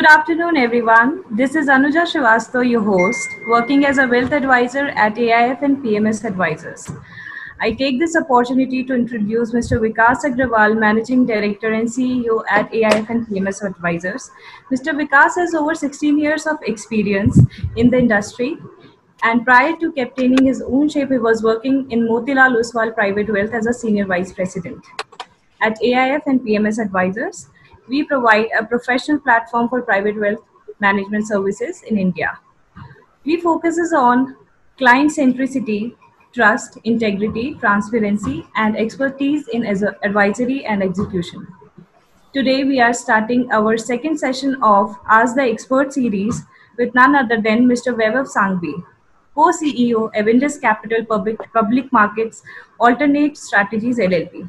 Good afternoon, everyone. This is Anuja Srivastav, your host, working as a wealth advisor at AIF and PMS Advisors. I take this opportunity to introduce Mr. Vikas Agrawal, Managing Director and CEO at AIF and PMS Advisors. Mr. Vikas has over 16 years of experience in the industry, and prior to captaining his own shape, he was working in Motilal Oswal Private Wealth as a Senior Vice President. At AIF and PMS Advisors, we provide a professional platform for private wealth management services in India. We focuses on client centricity, trust, integrity, transparency, and expertise in advisory and execution. Today, we are starting our second session of Ask the Expert series with none other than Mr. Vaibhav Sanghvi, co-CEO, Avendus Capital Public, Public Markets Alternate Strategies LLP.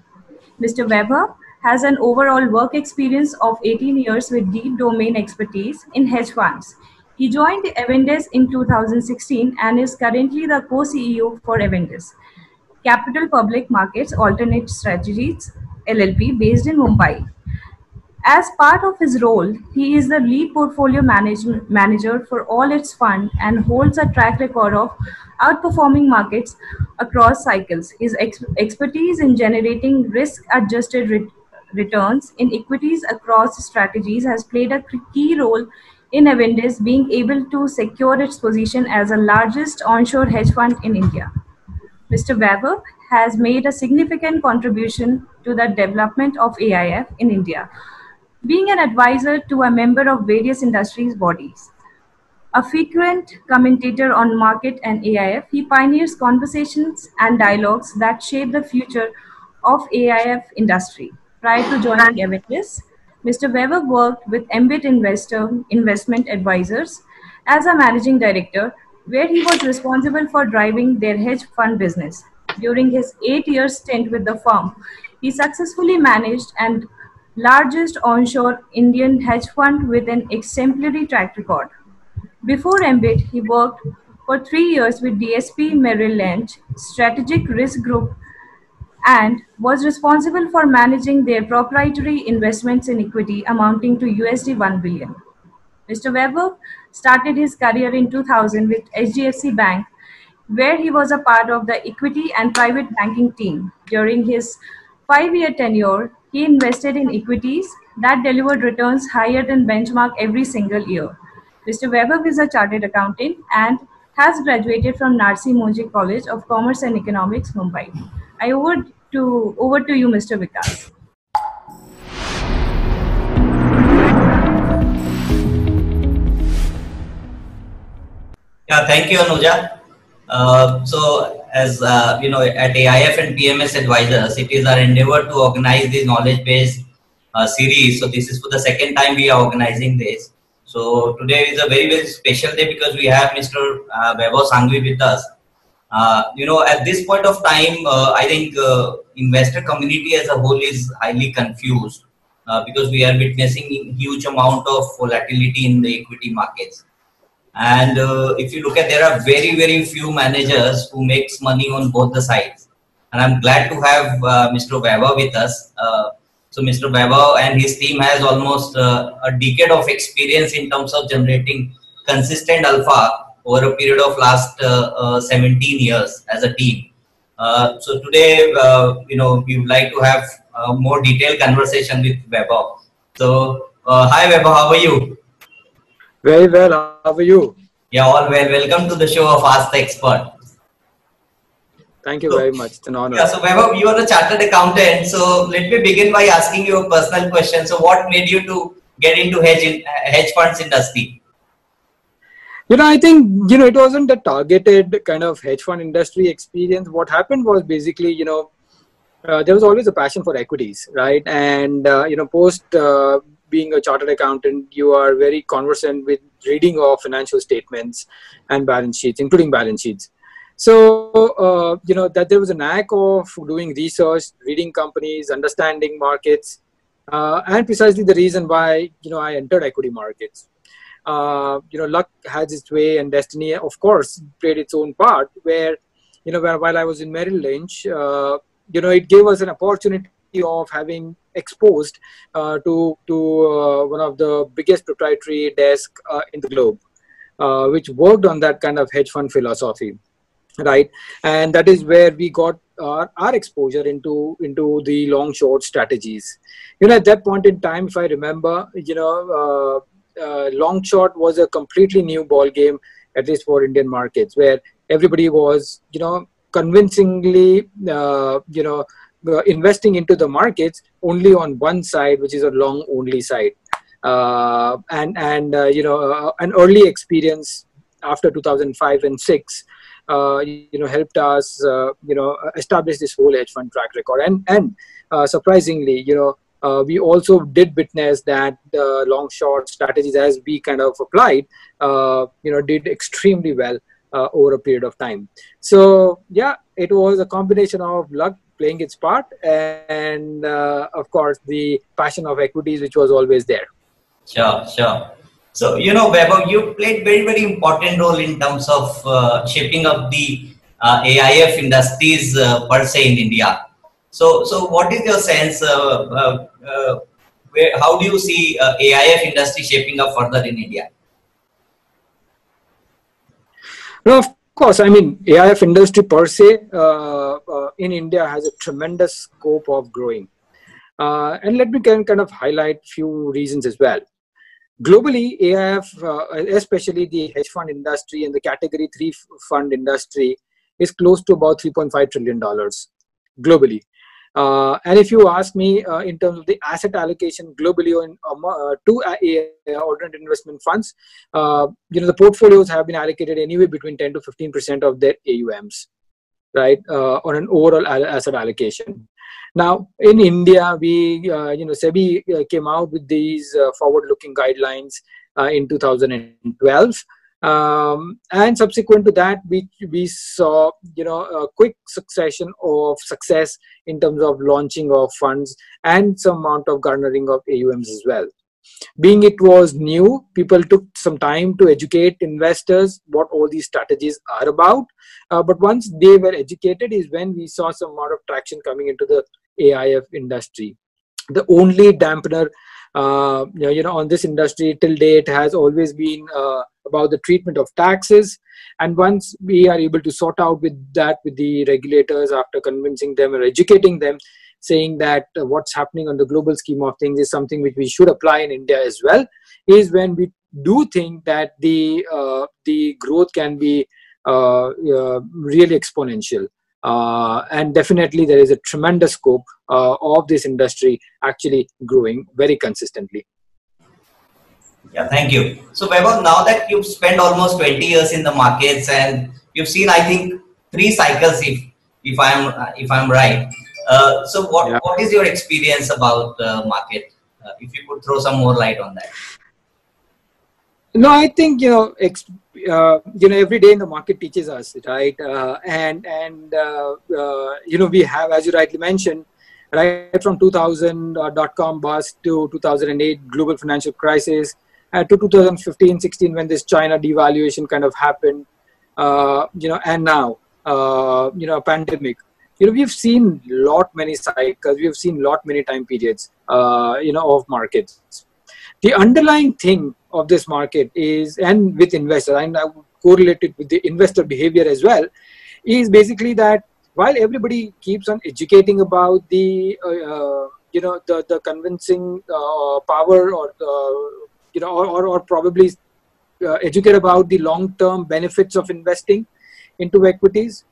Mr. Vaibhav has an overall work experience of 18 years with deep domain expertise in hedge funds. He joined Avendus in 2016 and is currently the co-CEO for Avendus. Capital Public Markets Alternate Strategies LLP based in Mumbai. As part of his role, he is the lead portfolio management manager for all its fund and holds a track record of outperforming markets across cycles. His ex- expertise in generating risk-adjusted re- returns in equities across strategies has played a key role in Avendus being able to secure its position as the largest onshore hedge fund in India. Mr. Vaibhav has made a significant contribution to the development of AIF in India, being an advisor to a member of various industries bodies. A frequent commentator on market and AIF, he pioneers conversations and dialogues that shape the future of AIF industry. Prior to joining Avendus, Mr. Vaibhav worked with Ambit Investor Investment Advisors as a managing director, where he was responsible for driving their hedge fund business. During his eight year stint with the firm, he successfully managed and largest onshore Indian hedge fund with an exemplary track record. Before Ambit, he worked for three years with DSP Merrill Lynch Strategic Risk Group and was responsible for managing their proprietary investments in equity amounting to USD 1 billion. Mr. Vaibhav started his career in 2000 with HDFC Bank, where he was a part of the equity and private banking team. During his five year tenure, he invested in equities that delivered returns higher than benchmark every single year. Mr. Vaibhav is a chartered accountant and has graduated from Narsee Monjee College of Commerce and Economics, Mumbai. I over to over to you, Mr. Vikas. Yeah, thank you, Anuja. Uh, so, as uh, you know, at AIF and PMS Advisors, it is our endeavor to organize this knowledge-based uh, series. So, this is for the second time we are organizing this. So, today is a very very special day because we have Mr. Uh, Vaibhav Sanghvi with us. Uh, you know, at this point of time, uh, I think uh, investor community as a whole is highly confused uh, because we are witnessing huge amount of volatility in the equity markets. And uh, if you look at, there are very very few managers who makes money on both the sides. And I'm glad to have Mr. Vaibhav with us. so Mr. Vaibhav and his team has almost a decade of experience in terms of generating consistent alpha over a period of last uh, uh, 17 years as a team. Uh, so today, you know, we would like to have a more detailed conversation with Vaibhav. So, hi Vaibhav, how are you? Very well. How are you? Yeah, all well. Welcome to the show of Ask the Expert. Thank you so, very much. It's an honor. Yeah, so Vaibhav, you are a chartered accountant. So let me begin by asking you a personal question. So what made you to get into hedge in, hedge funds industry? You know i think you know it wasn't a targeted kind of hedge fund industry experience. What happened was basically you know uh, there was always a passion for equities right? And uh, you know post uh, being a chartered accountant you are very conversant with reading of financial statements and balance sheets including balance sheets. So uh, you know that there was a knack of doing research reading companies understanding markets uh, and precisely the reason why you know i entered equity markets uh, you know, luck has its way and destiny, of course, played its own part. Where, you know, while I was in Merrill Lynch, uh, you know, it gave us an opportunity of having exposed uh, to to uh, one of the biggest proprietary desk uh, in the globe, uh, which worked on that kind of hedge fund philosophy, right? And that is where we got our, our exposure into into the long short strategies. You know, at that point in time, if I remember, you know, uh, long short was a completely new ball game, at least for Indian markets, where everybody was, you know, convincingly, uh, you know uh, investing into the markets only on one side, which is a long only side. Uh, and and uh, you know uh, an early experience after 2005 and 6 uh, you know helped us uh, you know establish this whole hedge fund track record and and surprisingly you know we also did witness that the long short strategies as we kind of applied you know did extremely well over a period of time. So yeah it was a combination of luck playing its part and uh, of course the passion of equities which was always there. Sure sure. So you know Vaibhav, you played very very important role in terms of uh, shaping up the uh, aif industries uh, per se in india. So so what is your sense uh, uh, where, how do you see aif industry shaping up further in india no, of course, I mean, AIF industry per se uh, uh, in India has a tremendous scope of growing. Uh, and let me kind of highlight few reasons as well. Globally, AIF, uh, especially the hedge fund industry and the category three fund industry, is close to about 3.5 trillion dollars globally. Uh, and if you ask me uh, in terms of the asset allocation globally on um, uh, to uh, alternate investment funds, uh, you know the portfolios have been allocated anywhere between 10 to 15 percent of their AUMs, right, uh, on an overall asset allocation. Now in India, we you know SEBI came out with these forward-looking guidelines in 2012 um, and subsequent to that we we saw you know a quick succession of success in terms of launching of funds and some amount of garnering of AUMs as well. Being it was new people took some time to educate investors what all these strategies are about. Uh, but once they were educated is when we saw some amount of traction coming into the aif industry. The only dampener uh, you know on this industry till date has always been uh, about the treatment of taxes. And once we are able to sort out with that with the regulators after convincing them or educating them saying that uh, what's happening on the global scheme of things is something which we should apply in india as well is when we do think that the uh, the growth can be uh, uh really exponential. Uh, and definitely there is a tremendous scope uh, of this industry actually growing very consistently yeah, thank you. So, Vaibhav, now that you've spent almost 20 years in the markets and you've seen, I think, three cycles, if if I'm if I'm right. Uh, so, what yeah. what is your experience about the market? Uh, if you could throw some more light on that. No, I think you know, ex- uh, you know, every day in the market teaches us, right? Uh, and and uh, uh, you know, we have, as you rightly mentioned, right from 2000 dot com bust to 2008 global financial crisis uh, to 2015 16 when this china devaluation kind of happened uh, you know and now uh, you know a pandemic. You know we've seen lot many cycles. We've seen lot many time periods uh, you know of markets. The underlying thing of this market is and with investors and i would correlate it with the investor behavior as well is basically that while everybody keeps on educating about the uh, uh you know the the convincing uh, power or you know, or, or, probably uh, educate about the long-term benefits of investing into equities.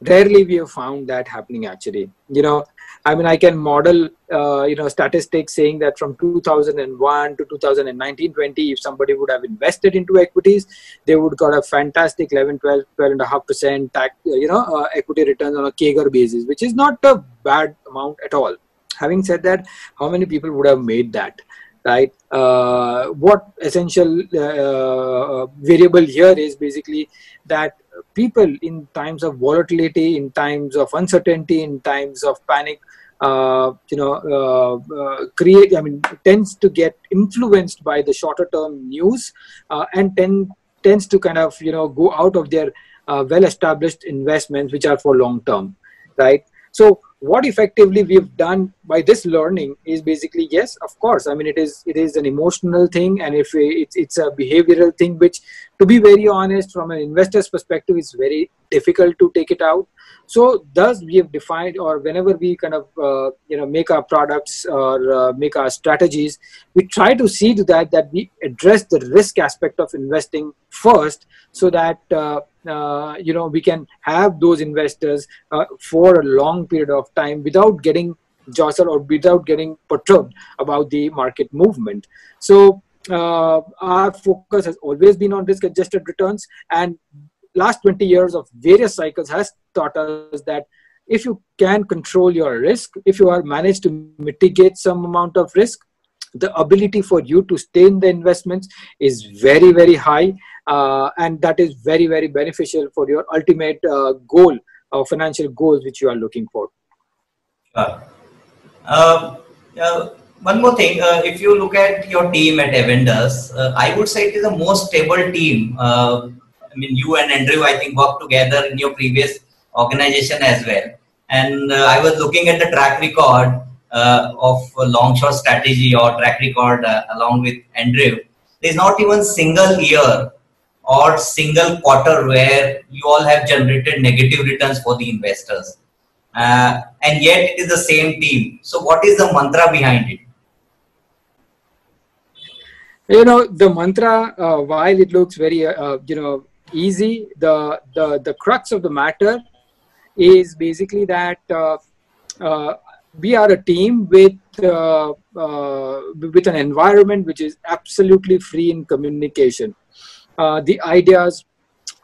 Rarely we have found that happening actually. You know, I mean, I can model, uh, you know, statistics saying that from 2001 to 2019, 20, if somebody would have invested into equities, they would got a fantastic 11, 12, 12 and a half percent tax, you know, uh, equity returns on a CAGR basis, which is not a bad amount at all. Having said that, how many people would have made that? Right? Uh, what essential uh, variable here is basically that people in times of volatility, in times of uncertainty, in times of panic, uh, you know, uh, uh, create, I mean, tends to get influenced by the shorter term news uh, and tend, tends to kind of, you know, go out of their well established investments, which are for long term, right? So what effectively we've done by this learning is basically yes of course. I mean it is it is an emotional thing and if we, it's it's a behavioral thing which to be very honest from an investor's perspective is very difficult to take it out so thus we have defined or whenever we kind of uh, you know make our products or uh, make our strategies we try to see to that that we address the risk aspect of investing first so that uh, uh you know we can have those investors uh, for a long period of time without getting jostled or without getting perturbed about the market movement. So uh, our focus has always been on risk adjusted returns and last 20 years of various cycles has taught us that if you can control your risk, if you are managed to mitigate some amount of risk, the ability for you to stay in the investments is very, very high. Uh, and that is very, very beneficial for your ultimate uh, goal or financial goals which you are looking for. Uh, uh, one more thing, uh, if you look at your team at Avendus, uh, I would say it is the most stable team I mean, you and Andrew, I think, worked together in your previous organization as well. And uh, I was looking at the track record uh, of long short strategy or track record uh, along with Andrew. There's not even single year or single quarter where you all have generated negative returns for the investors. Uh, and yet it is the same team. So, what is the mantra behind it? You know, the mantra, uh, while it looks very, uh, you know, easy. The, the, the crux of the matter is basically that uh, uh, we are a team with, uh, uh with an environment which is absolutely free in communication. Uh, the ideas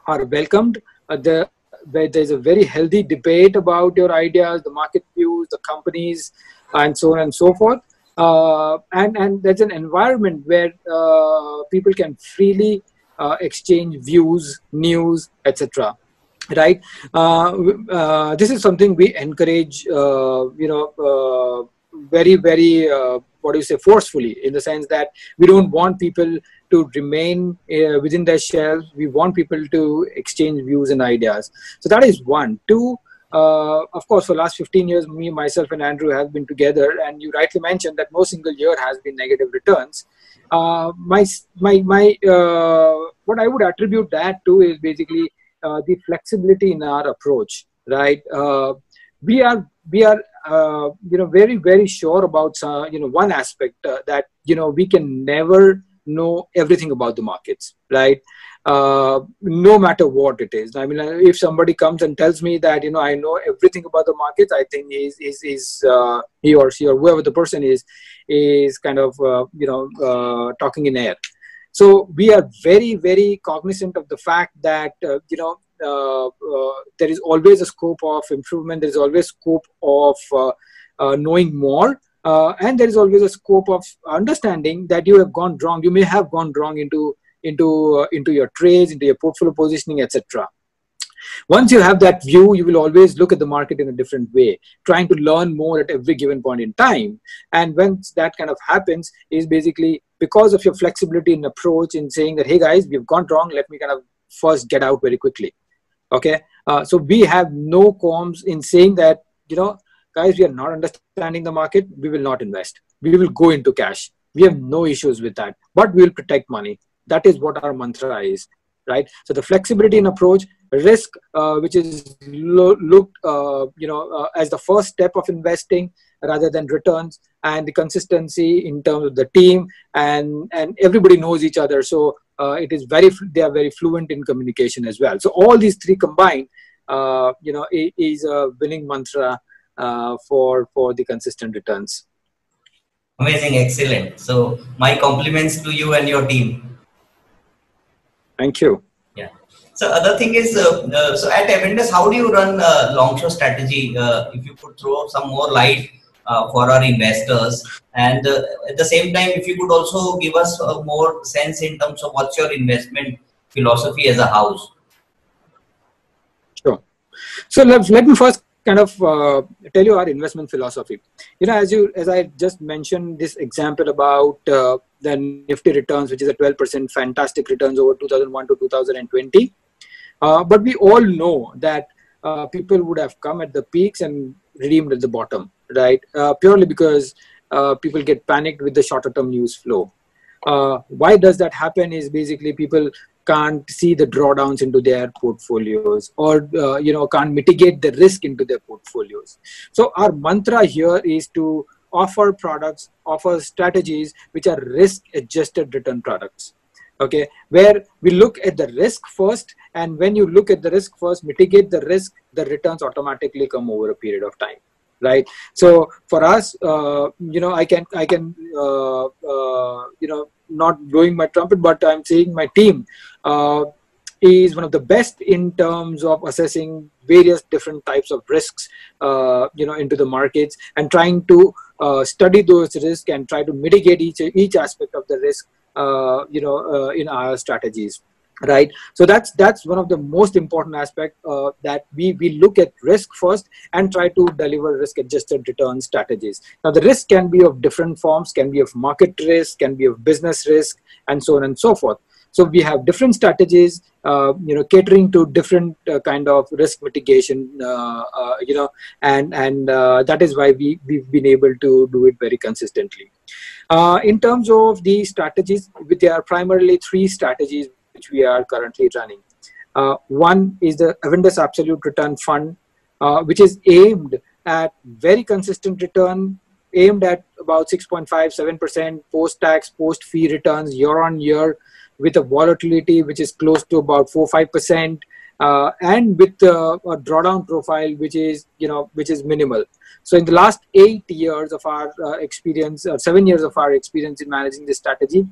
are welcomed. Uh, the, there's a very healthy debate about your ideas, the market views, the companies, and so on and so forth. and, and there's an environment where people can freely uh, exchange views, news, etc. Right. Uh, uh, this is something we encourage. you know, very very what do you say forcefully in the sense that we don't want people to remain uh, within their shells we want people to exchange views and ideas so that is one two uh, of course for last 15 years me myself and andrew have been together and you rightly mentioned that no single year has been negative returns uh, my my my uh, what I would attribute that to is basically uh, the flexibility in our approach. Right, uh, we are we are uh, you know very very sure about you know one aspect that you know we can never know everything about the markets. Right, uh, no matter what it is. I mean, if somebody comes and tells me that you know I know everything about the markets, I think is is is uh, he or she or whoever the person is is kind of uh, you know uh, talking in air. So we are very very cognizant of the fact that uh, you know there is always a scope of improvement. There is always scope of knowing more. Uh, and there is always a scope of understanding that you have gone wrong. You may have gone wrong into into uh, into your trades into your portfolio positioning etc once you have that view you will always look at the market in a different way trying to learn more at every given point in time. And once that kind of happens is basically because of your flexibility in approach in saying that hey guys we've gone wrong. Let me kind of first get out very quickly. Okay? Uh, so we have no qualms in saying that you know guys we are not understanding the market. We will not invest. We will go into cash. We have no issues with that. But we will protect money. That is what our mantra is right? So the flexibility in approach risk uh, which is lo- looked uh, you know uh, as the first step of investing rather than returns and the consistency in terms of the team and and everybody knows each other. So uh, it is very they are very fluent in communication as well. So all these three combined uh, you know is a winning mantra uh, for for the consistent returns amazing excellent so my compliments to you and your team Thank you. Yeah. So other thing is, uh, uh, so at Avendus, how do you run uh, long short strategy? Uh, if you could throw some more light uh, for our investors, and uh, at the same time, if you could also give us a more sense in terms of what's your investment philosophy as a house. Sure. So let, let me first kind of uh, tell you our investment philosophy. You know, as you as I just mentioned this example about uh, the Nifty returns, which is a 12% fantastic returns over 2001 to 2020. Uh, but we all know that uh, people would have come at the peaks and redeemed at the bottom, right? Uh, purely because uh, people get panicked with the shorter term news flow. Why does that happen? Is basically people can't see the drawdowns into their portfolios or uh, you know can't mitigate the risk into their portfolios. So our mantra here is to offer products offer strategies which are risk adjusted return products. Okay where we look at the risk first and when you look at the risk first mitigate the risk the returns automatically come over a period of time right? So for us uh, you know i can i can uh, uh, you know not blowing my trumpet but i'm saying my team uh, is one of the best in terms of assessing various different types of risks uh, you know into the markets and trying to uh, study those risks and try to mitigate each each aspect of the risk you know in our strategies right? So that's that's one of the most important aspect uh, that we we look at risk first and try to deliver risk adjusted return strategies. Now the risk can be of different forms can be of market risk can be of business risk and so on and so forth. So we have different strategies uh, you know catering to different uh, kind of risk mitigation uh, uh, you know and and uh, that is why we we've been able to do it very consistently. In terms of the strategies there are primarily three strategies which we are currently running. Uh, one is the Avendus Absolute Return Fund, uh, which is aimed at very consistent return, aimed at about 6.5, 7% post-tax, post-fee returns year on year with a volatility which is close to about 4, 5%. Uh, and with uh, a drawdown profile which is you know which is minimal so in the last eight years of our uh, experience or seven years of our experience in managing this strategy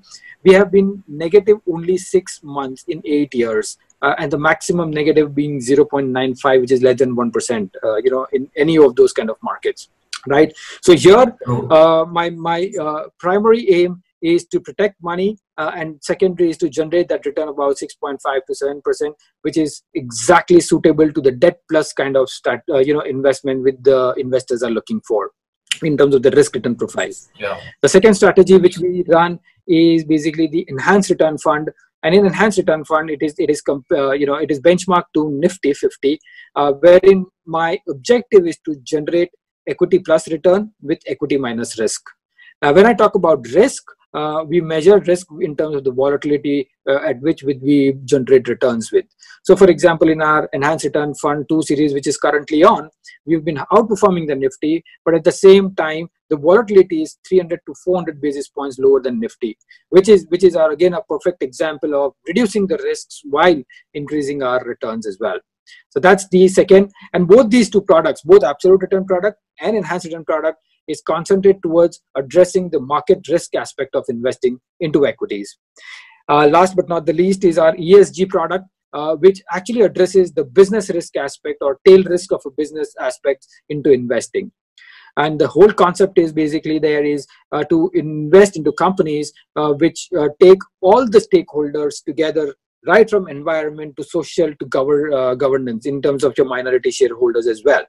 we have been negative only six months in eight years uh, and the maximum negative being 0.95 which is less than 1% uh, you know in any of those kind of markets right? So here uh, my my uh, primary aim is to protect money uh, and secondary is to generate that return about 6.5 to 7 percent which is exactly suitable to the debt plus kind of start uh, you know investment with the investors are looking for in terms of the risk return profile yeah. the second strategy which we run is basically the enhanced return fund and in enhanced return fund it is it is uh, you know it is benchmarked to nifty 50 uh, wherein my objective is to generate equity plus return with equity minus risk uh, when i talk about risk uh, we measure risk in terms of the volatility uh, at which we generate returns with. So, for example, in our enhanced return fund 2 series, which is currently on, we've been outperforming the Nifty, but at the same time, the volatility is 300 to 400 basis points lower than Nifty, which is which is our, again a perfect example of reducing the risks while increasing our returns as well. So that's the second, and both these two products, both absolute return product and enhanced return product, is concentrated towards addressing the market risk aspect of investing into equities. Uh, last but not the least is our ESG product, uh, which actually addresses the business risk aspect or tail risk of a business aspect into investing. And the whole concept is basically there is uh, to invest into companies uh, which uh, take all the stakeholders together right from environment to social to govern, uh, governance in terms of your minority shareholders as well.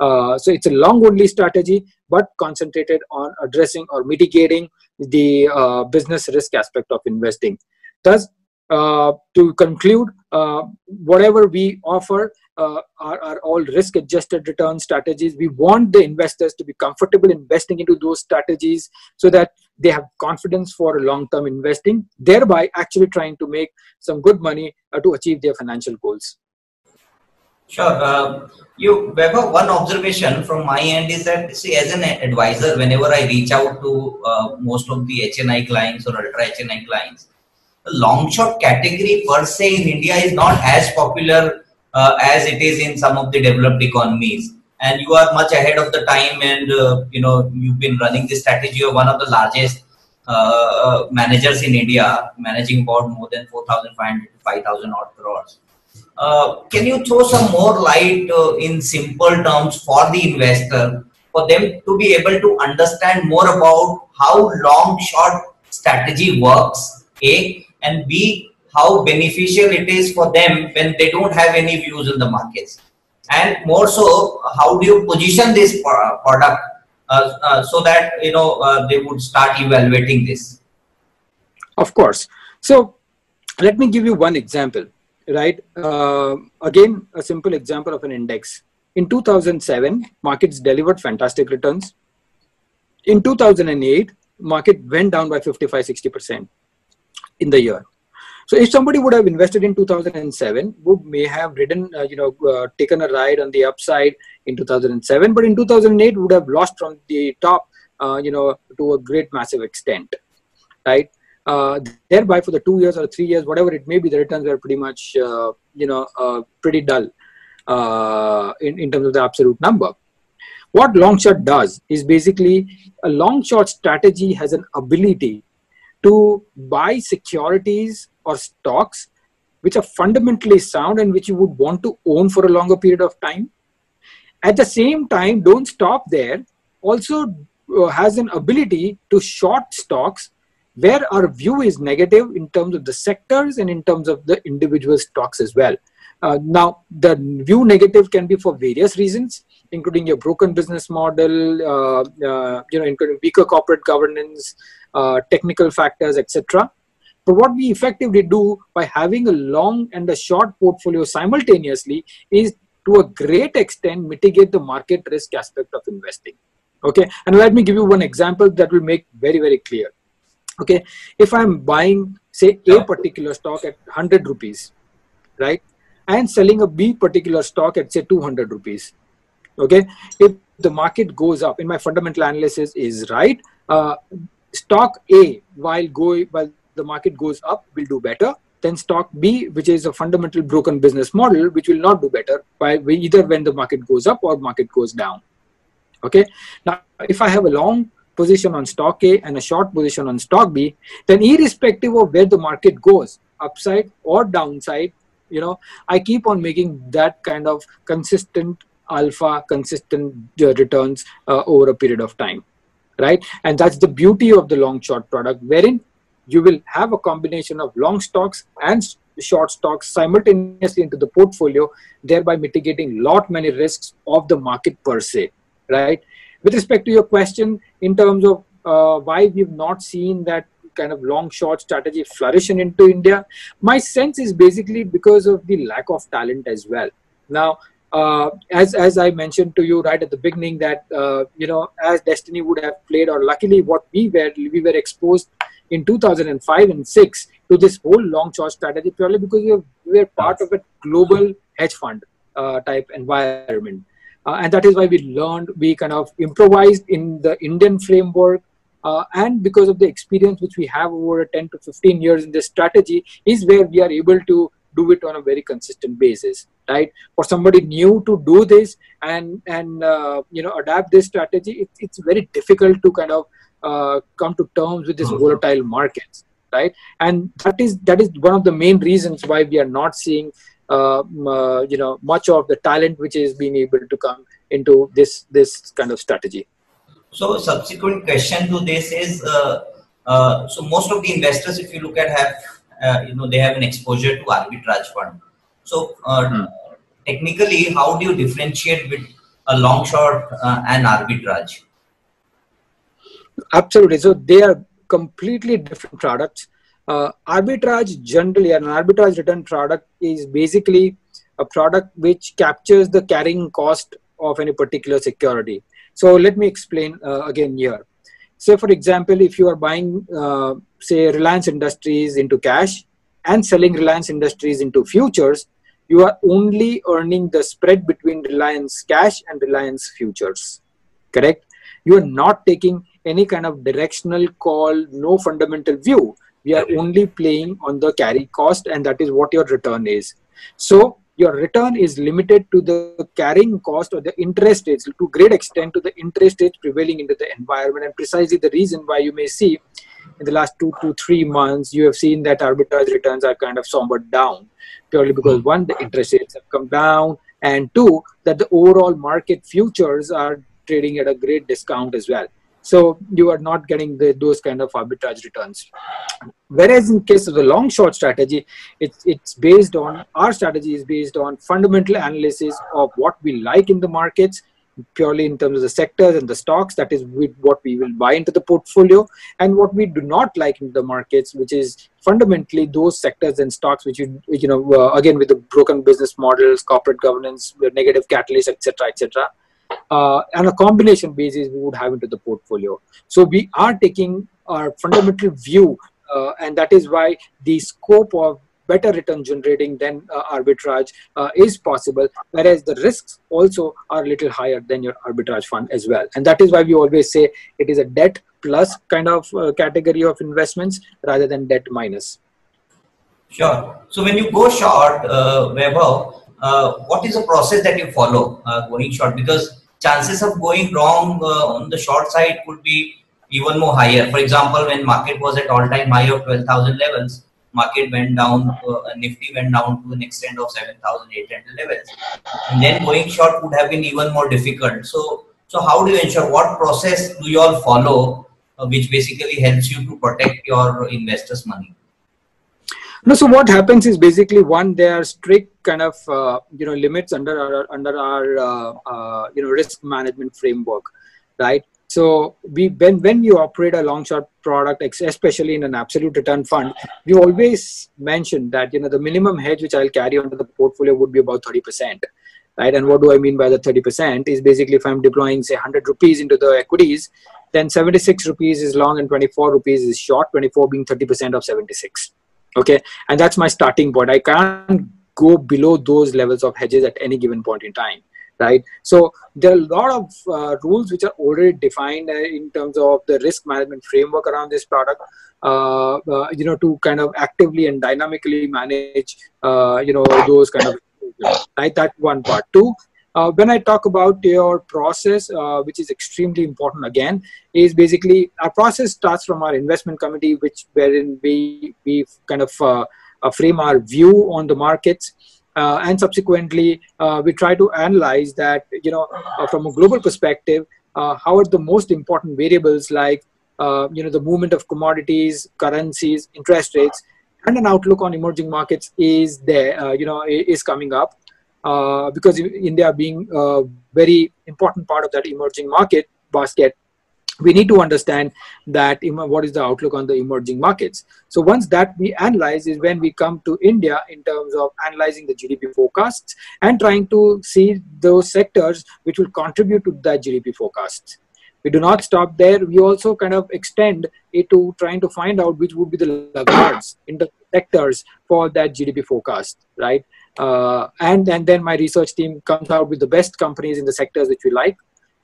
Uh, so it's a long only strategy, but concentrated on addressing or mitigating the uh, business risk aspect of investing. Thus, uh, to conclude, uh, whatever we offer uh, are, are all risk adjusted return strategies. We want the investors to be comfortable investing into those strategies so that they have confidence for long term investing, thereby actually trying to make some good money to achieve their financial goals. Sure. Uh, you, Vaibhav, one observation from my end is that, see, as an advisor, whenever I reach out to uh, most of the HNI clients or ultra HNI clients, the long short category per se in India is not as popular uh, as it is in some of the developed economies. And you are much ahead of the time, and uh, you know you've been running this strategy of one of the largest uh, uh, managers in India, managing about more than 4,500 to 5,000 odd crores. Uh, can you throw some more light uh, in simple terms for the investor for them to be able to understand more about how long short strategy works a and b how beneficial it is for them when they don't have any views in the markets? And more so how do you position this product uh, uh, so that you know uh, they would start evaluating this? Of course. So let me give you one example right? Uh, again, a simple example of an index. in 2007, markets delivered fantastic returns. In 2008, market went down by 55, 60% in the year. So if somebody would have invested in 2007, would may have ridden, uh, you know, uh, taken a ride on the upside in 2007, but in 2008 would have lost from the top, uh, you know, to a great massive extent, right? Uh, thereby, for the two years or three years, whatever it may be, the returns were pretty much, uh, you know, uh, pretty dull in in terms of the absolute number. What long short does is basically a long short strategy has an ability to buy securities or stocks which are fundamentally sound and which you would want to own for a longer period of time. At the same time, don't stop there. Also uh, has an ability to short stocks where our view is negative in terms of the sectors and in terms of the individual stocks as well. Uh, now, the view negative can be for various reasons, including your broken business model, uh, uh you know, including weaker corporate governance, uh, technical factors, etc. But what we effectively do by having a long and a short portfolio simultaneously is to a great extent mitigate the market risk aspect of investing. Okay, and let me give you one example that will make very, very clear. Okay, if I'm buying, say, a particular stock at 100 rupees, right, and selling a B particular stock at, say, 200 rupees, okay, if the market goes up, in my fundamental analysis is right, uh, stock A, while going, while the market goes up will do better then stock B, which is a fundamental broken business model, which will not do better by either when the market goes up or market goes down. Okay. Now, if I have a long position on stock A and a short position on stock B, then irrespective of where the market goes, upside or downside, you know, I keep on making that kind of consistent alpha, consistent uh, returns uh, over a period of time, right? And that's the beauty of the long short product, wherein you will have a combination of long stocks and short stocks simultaneously into the portfolio, thereby mitigating lot many risks of the market per se, right? With respect to your question in terms of uh, why we've not seen that kind of long short strategy flourishing into India, my sense is basically because of the lack of talent as well. Now, uh, as as I mentioned to you right at the beginning, that uh, you know, as destiny would have played, or luckily, what we were we were exposed in 2005 and 6 to this whole long short strategy purely because we were, we were part of a global hedge fund uh, type environment. Uh, and that is why we learned, we kind of improvised in the Indian framework. Uh, and because of the experience which we have over 10 to 15 years in this strategy, is where we are able to do it on a very consistent basis right for somebody new to do this and and uh, you know adapt this strategy it, it's very difficult to kind of uh, come to terms with this mm-hmm. volatile markets right and that is that is one of the main reasons why we are not seeing you know much of the talent which is being able to come into this this kind of strategy so subsequent question to this is uh, uh, so most of the investors if you look at have uh, you know they have an exposure to arbitrage fund so mm-hmm. technically how do you differentiate with a long short and arbitrage Absolutely. So they are completely different products. Uh, arbitrage generally, an arbitrage return product is basically a product which captures the carrying cost of any particular security. So let me explain uh, again here. Say, for example, if you are buying, uh, say, Reliance Industries into cash and selling Reliance Industries into futures, you are only earning the spread between Reliance cash and Reliance futures. Correct? You are not taking any kind of directional call, no fundamental view. We are only playing on the carry cost, and that is what your return is. So your return is limited to the carrying cost or the interest rates to great extent to the interest rates prevailing into the environment and precisely the reason why you may see in the last two to three months you have seen that arbitrage returns are kind of somewhat down purely because hmm. one the interest rates have come down and two that the overall market futures are trading at a great discount as well so you are not getting the, those kind of arbitrage returns. Whereas in case of the long short strategy, it's, it's based on, our strategy is based on fundamental analysis of what we like in the markets purely in terms of the sectors and the stocks. That is what we will buy into the portfolio, and what we do not like in the markets, which is fundamentally those sectors and stocks which you you know uh, again with the broken business models, corporate governance, negative catalysts, etc., etc. Uh, and a combination basis we would have into the portfolio. So we are taking our fundamental view, uh, and that is why the scope of better return generating than uh, arbitrage uh, is possible whereas the risks also are a little higher than your arbitrage fund as well. And that is why we always say it is a debt plus kind of uh, category of investments rather than debt minus. Sure. So when you go short uh, uh, what is the process that you follow uh, going short because chances of going wrong uh, on the short side could be even more higher for example when market was at all time high of 12000 levels market went down, uh, Nifty went down to an extent of 7,800 levels. And then going short would have been even more difficult. So, so how do you ensure what process do you all follow, uh, which basically helps you to protect your investors' money? No, so what happens is basically one, there are strict kind of uh, you know limits under our under our uh, uh, you know risk management framework, right? So we when when you operate a long short product, especially in an absolute return fund, we always mention that you know the minimum hedge which I'll carry onto the portfolio would be about thirty percent, right? And what do I mean by the thirty percent is basically if I'm deploying say hundred rupees into the equities, then seventy six rupees is long and twenty four rupees is short. Twenty four being thirty percent of seventy six, okay? And that's my starting point. I can't go below those levels of hedges at any given point in time right? So there are a lot of uh, rules which are already defined uh, in terms of the risk management framework around this product. Uh, uh you know, to kind of actively and dynamically manage, uh, you know, those kind of right. That one part. Two, uh, when I talk about your process, uh, which is extremely important again, is basically our process starts from our investment committee, which wherein we we kind of uh, frame our view on the markets. Uh, and subsequently uh, we try to analyze that you know uh, from a global perspective uh, how are the most important variables like uh, you know the movement of commodities currencies interest rates and an outlook on emerging markets is there uh, you know is coming up Uh, because india being a very important part of that emerging market basket we need to understand that what is the outlook on the emerging markets. So once that we analyze is when we come to india in terms of analyzing the gdp forecasts and trying to see those sectors which will contribute to that gdp forecasts. We do not stop there. We also kind of extend it to trying to find out which would be the laggards in the sectors for that gdp forecast right uh, and and then my research team comes out with the best companies in the sectors which we like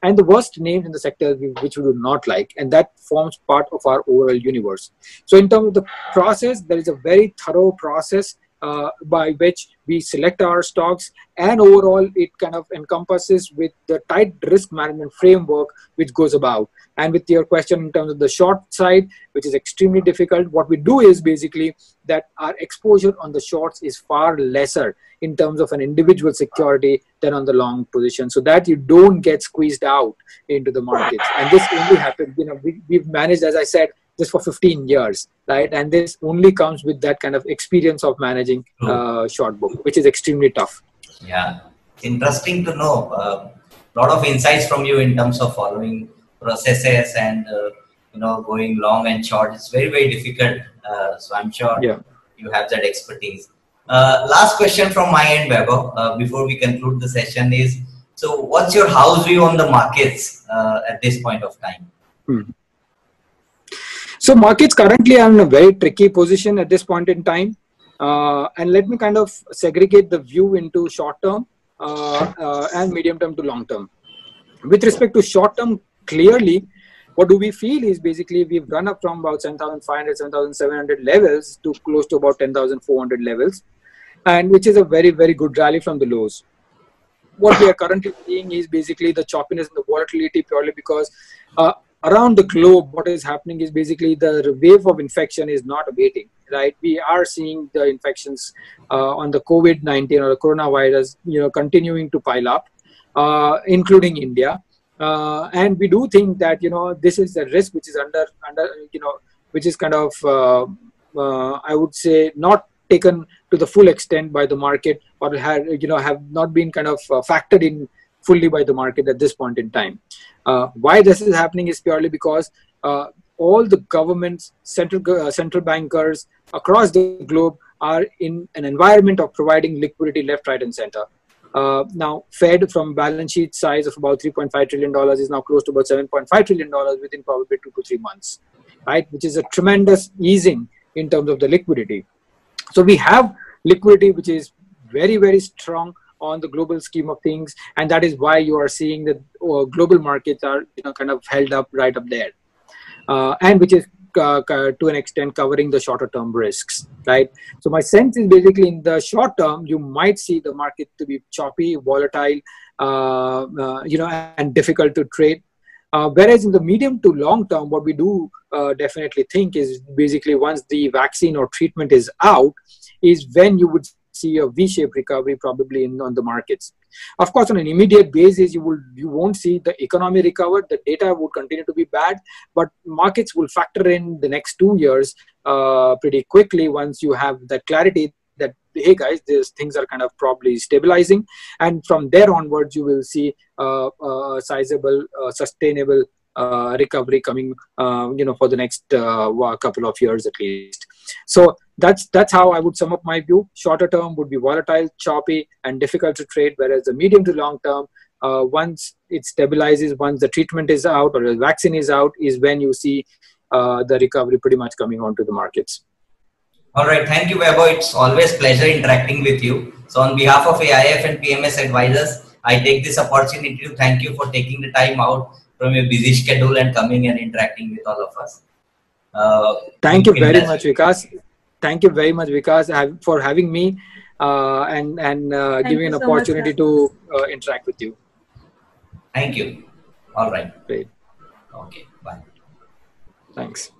and the worst names in the sector which we do not like. And that forms part of our overall universe. So in terms of the process there is a very thorough process uh, by which we select our stocks and overall it kind of encompasses with the tight risk management framework which goes about. And with your question in terms of the short side which is extremely difficult what we do is basically that our exposure on the shorts is far lesser in terms of an individual security than on the long position. So that you don't get squeezed out into the markets. And this only happens you know we, we've managed as i said this for 15 years, right? And this only comes with that kind of experience of managing uh, short book, which is extremely tough. Yeah, interesting to know. A uh, lot of insights from you in terms of following processes and uh, you know going long and short. It's very very difficult. Uh, so I'm sure yeah. you have that expertise. Uh, last question from my end, Vaibhav, uh, before we conclude the session is: so what's your house view on the markets at this point of time? Hmm. So markets currently are in a very tricky position at this point in time. Uh, and let me kind of segregate the view into short term uh, uh, and medium term to long term. With respect to short term, clearly, what do we feel is basically we've run up from about 7,500, 7,700 levels to close to about 10,400 levels, and which is a very, very good rally from the lows. What we are currently seeing is basically the choppiness and the volatility purely because uh, around the globe what is happening is basically the wave of infection is not abating right? We are seeing the infections uh, on the covid-19 or the coronavirus you know continuing to pile up uh, including india. Uh, and we do think that you know this is a risk which is under under you know which is kind of uh, uh, i would say not taken to the full extent by the market or had you know have not been kind of uh, factored in fully by the market at this point in time. Uh, why this is happening is purely because uh, all the governments, central uh, central bankers across the globe are in an environment of providing liquidity left, right, and center. Uh, now, Fed from balance sheet size of about 3.5 trillion dollars is now close to about 7.5 trillion dollars within probably two to three months, right? Which is a tremendous easing in terms of the liquidity. So we have liquidity which is very very strong on the global scheme of things, and that is why you are seeing that uh, global markets are you know kind of held up right up there, uh, and which is uh, to an extent covering the shorter term risks right? So my sense is basically in the short term you might see the market to be choppy volatile uh, uh, you know and difficult to trade. Uh, whereas in the medium to long term what we do definitely think is basically once the vaccine or treatment is out is when you would see a v-shaped recovery probably in on the markets of course, on an immediate basis, you will you won't see the economy recover. The data would continue to be bad, but markets will factor in the next two years uh, pretty quickly once you have that clarity that hey guys, these things are kind of probably stabilizing, and from there onwards, you will see uh, uh, sizable, uh, sustainable uh, recovery coming, uh, you know, for the next uh, couple of years at least. So that's that's how I would sum up my view. Shorter term would be volatile, choppy, and difficult to trade, whereas the medium to long term, uh, once it stabilizes, once the treatment is out or the vaccine is out, is when you see uh, the recovery pretty much coming onto the markets. All right, thank you, Vaibhav. It's always pleasure interacting with you. So, on behalf of AIF and PMS advisors, I take this opportunity to thank you for taking the time out from your busy schedule and coming and interacting with all of us. Uh, thank you very much, Vikas. Thank you very much, Vikas, for having me uh, and and uh, giving an so opportunity much, to uh, interact with you. Thank you. All right. Great. Okay. Bye. Thanks.